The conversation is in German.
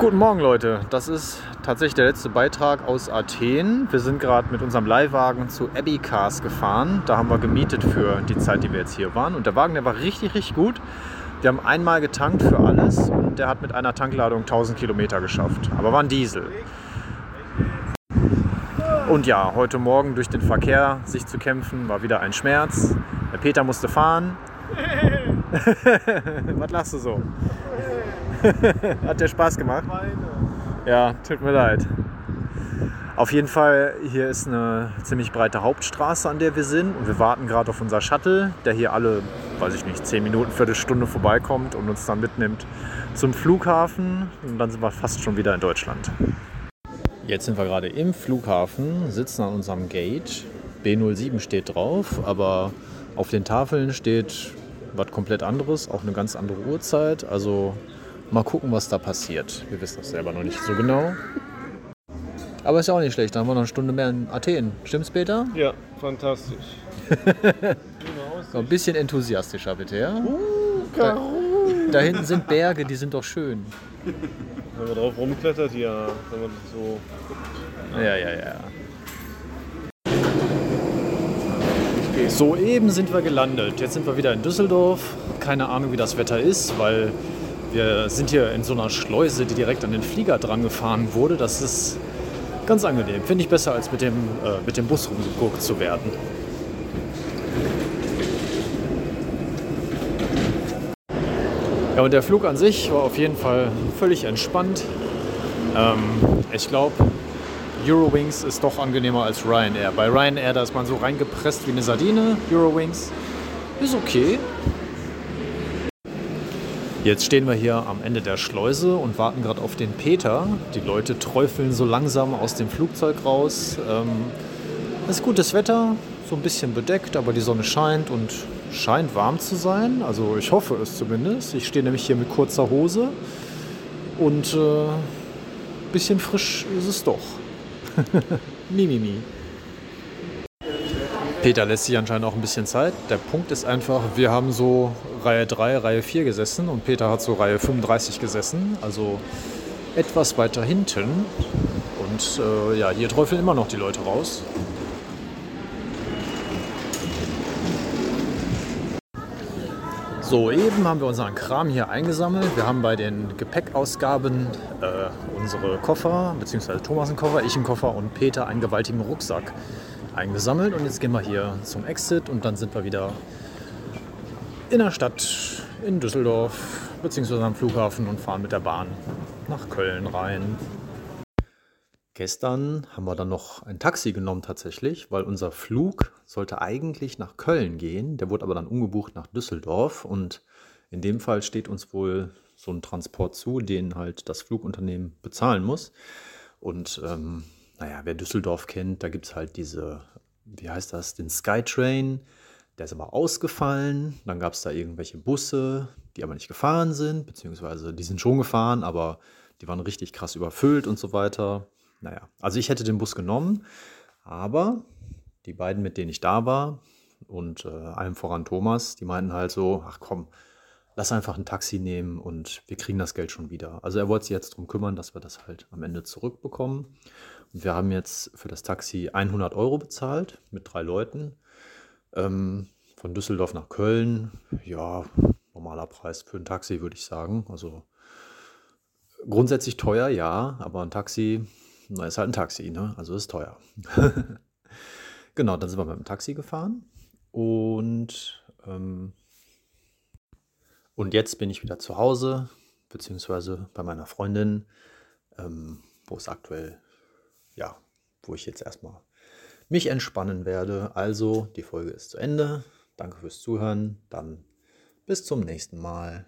Guten Morgen Leute, das ist tatsächlich der letzte Beitrag aus Athen. Wir sind gerade mit unserem Leihwagen zu Abbey Cars gefahren. Da haben wir gemietet für die Zeit, die wir jetzt hier waren. Und der Wagen, der war richtig, richtig gut. Wir haben einmal getankt für alles und der hat mit einer Tankladung 1000 Kilometer geschafft. Aber war ein Diesel. Und ja, heute Morgen durch den Verkehr sich zu kämpfen, war wieder ein Schmerz. Der Peter musste fahren. Was lachst du so? Hat der Spaß gemacht? Ja, tut mir leid. Auf jeden Fall, hier ist eine ziemlich breite Hauptstraße, an der wir sind. Und wir warten gerade auf unser Shuttle, der hier alle, weiß ich nicht, 10 Minuten, Viertelstunde vorbeikommt und uns dann mitnimmt zum Flughafen. Und dann sind wir fast schon wieder in Deutschland. Jetzt sind wir gerade im Flughafen, sitzen an unserem Gate. B07 steht drauf, aber auf den Tafeln steht was komplett anderes, auch eine ganz andere Uhrzeit. Also mal gucken, was da passiert. Wir wissen das selber noch nicht so genau. Aber ist ja auch nicht schlecht, dann haben wir noch eine Stunde mehr in Athen. Stimmt's, Peter? Ja, fantastisch. So, ein bisschen enthusiastischer bitte, ja? Uh, Da, da hinten sind Berge, die sind doch schön. Wenn man drauf rumklettert, ja. Wenn man so. Ja, ja, ja. Soeben sind wir gelandet. Jetzt sind wir wieder in Düsseldorf. Keine Ahnung, wie das Wetter ist, weil wir sind hier in so einer Schleuse, die direkt an den Flieger dran gefahren wurde. Das ist ganz angenehm. Finde ich besser, als mit dem, äh, mit dem Bus rumgeguckt zu werden. Ja, und der Flug an sich war auf jeden Fall völlig entspannt. Ähm, ich glaube, Eurowings ist doch angenehmer als Ryanair. Bei Ryanair, da ist man so reingepresst wie eine Sardine. Eurowings ist okay. Jetzt stehen wir hier am Ende der Schleuse und warten gerade auf den Peter. Die Leute träufeln so langsam aus dem Flugzeug raus. Ähm, es ist gutes Wetter, so ein bisschen bedeckt, aber die Sonne scheint und scheint warm zu sein. Also ich hoffe es zumindest. Ich stehe nämlich hier mit kurzer Hose und äh, bisschen frisch ist es doch. Mimimi. Peter lässt sich anscheinend auch ein bisschen Zeit. Der Punkt ist einfach, wir haben so Reihe 3, Reihe 4 gesessen und Peter hat so Reihe 35 gesessen, also etwas weiter hinten. Und äh, ja, hier träufeln immer noch die Leute raus. So, eben haben wir unseren Kram hier eingesammelt. Wir haben bei den Gepäckausgaben äh, unsere Koffer, beziehungsweise Thomas einen Koffer, ich einen Koffer und Peter einen gewaltigen Rucksack eingesammelt. Und jetzt gehen wir hier zum Exit und dann sind wir wieder in der Stadt in Düsseldorf, beziehungsweise am Flughafen und fahren mit der Bahn nach Köln rein. Gestern haben wir dann noch ein Taxi genommen tatsächlich, weil unser Flug sollte eigentlich nach Köln gehen. Der wurde aber dann umgebucht nach Düsseldorf und in dem Fall steht uns wohl so ein Transport zu, den halt das Flugunternehmen bezahlen muss. Und ähm, naja, wer Düsseldorf kennt, da gibt es halt diese, wie heißt das, den Skytrain. Der ist aber ausgefallen. Dann gab es da irgendwelche Busse, die aber nicht gefahren sind, beziehungsweise die sind schon gefahren, aber die waren richtig krass überfüllt und so weiter. Naja, also ich hätte den Bus genommen, aber die beiden, mit denen ich da war und äh, allem voran Thomas, die meinten halt so, ach komm, lass einfach ein Taxi nehmen und wir kriegen das Geld schon wieder. Also er wollte sich jetzt darum kümmern, dass wir das halt am Ende zurückbekommen. Und wir haben jetzt für das Taxi 100 Euro bezahlt mit drei Leuten. Ähm, von Düsseldorf nach Köln, ja, normaler Preis für ein Taxi, würde ich sagen. Also grundsätzlich teuer, ja, aber ein Taxi, na, ist halt ein Taxi, ne? Also ist teuer. genau, dann sind wir mit dem Taxi gefahren und, ähm, und jetzt bin ich wieder zu Hause, beziehungsweise bei meiner Freundin, ähm, wo es aktuell, ja, wo ich jetzt erstmal mich entspannen werde. Also, die Folge ist zu Ende. Danke fürs Zuhören. Dann bis zum nächsten Mal.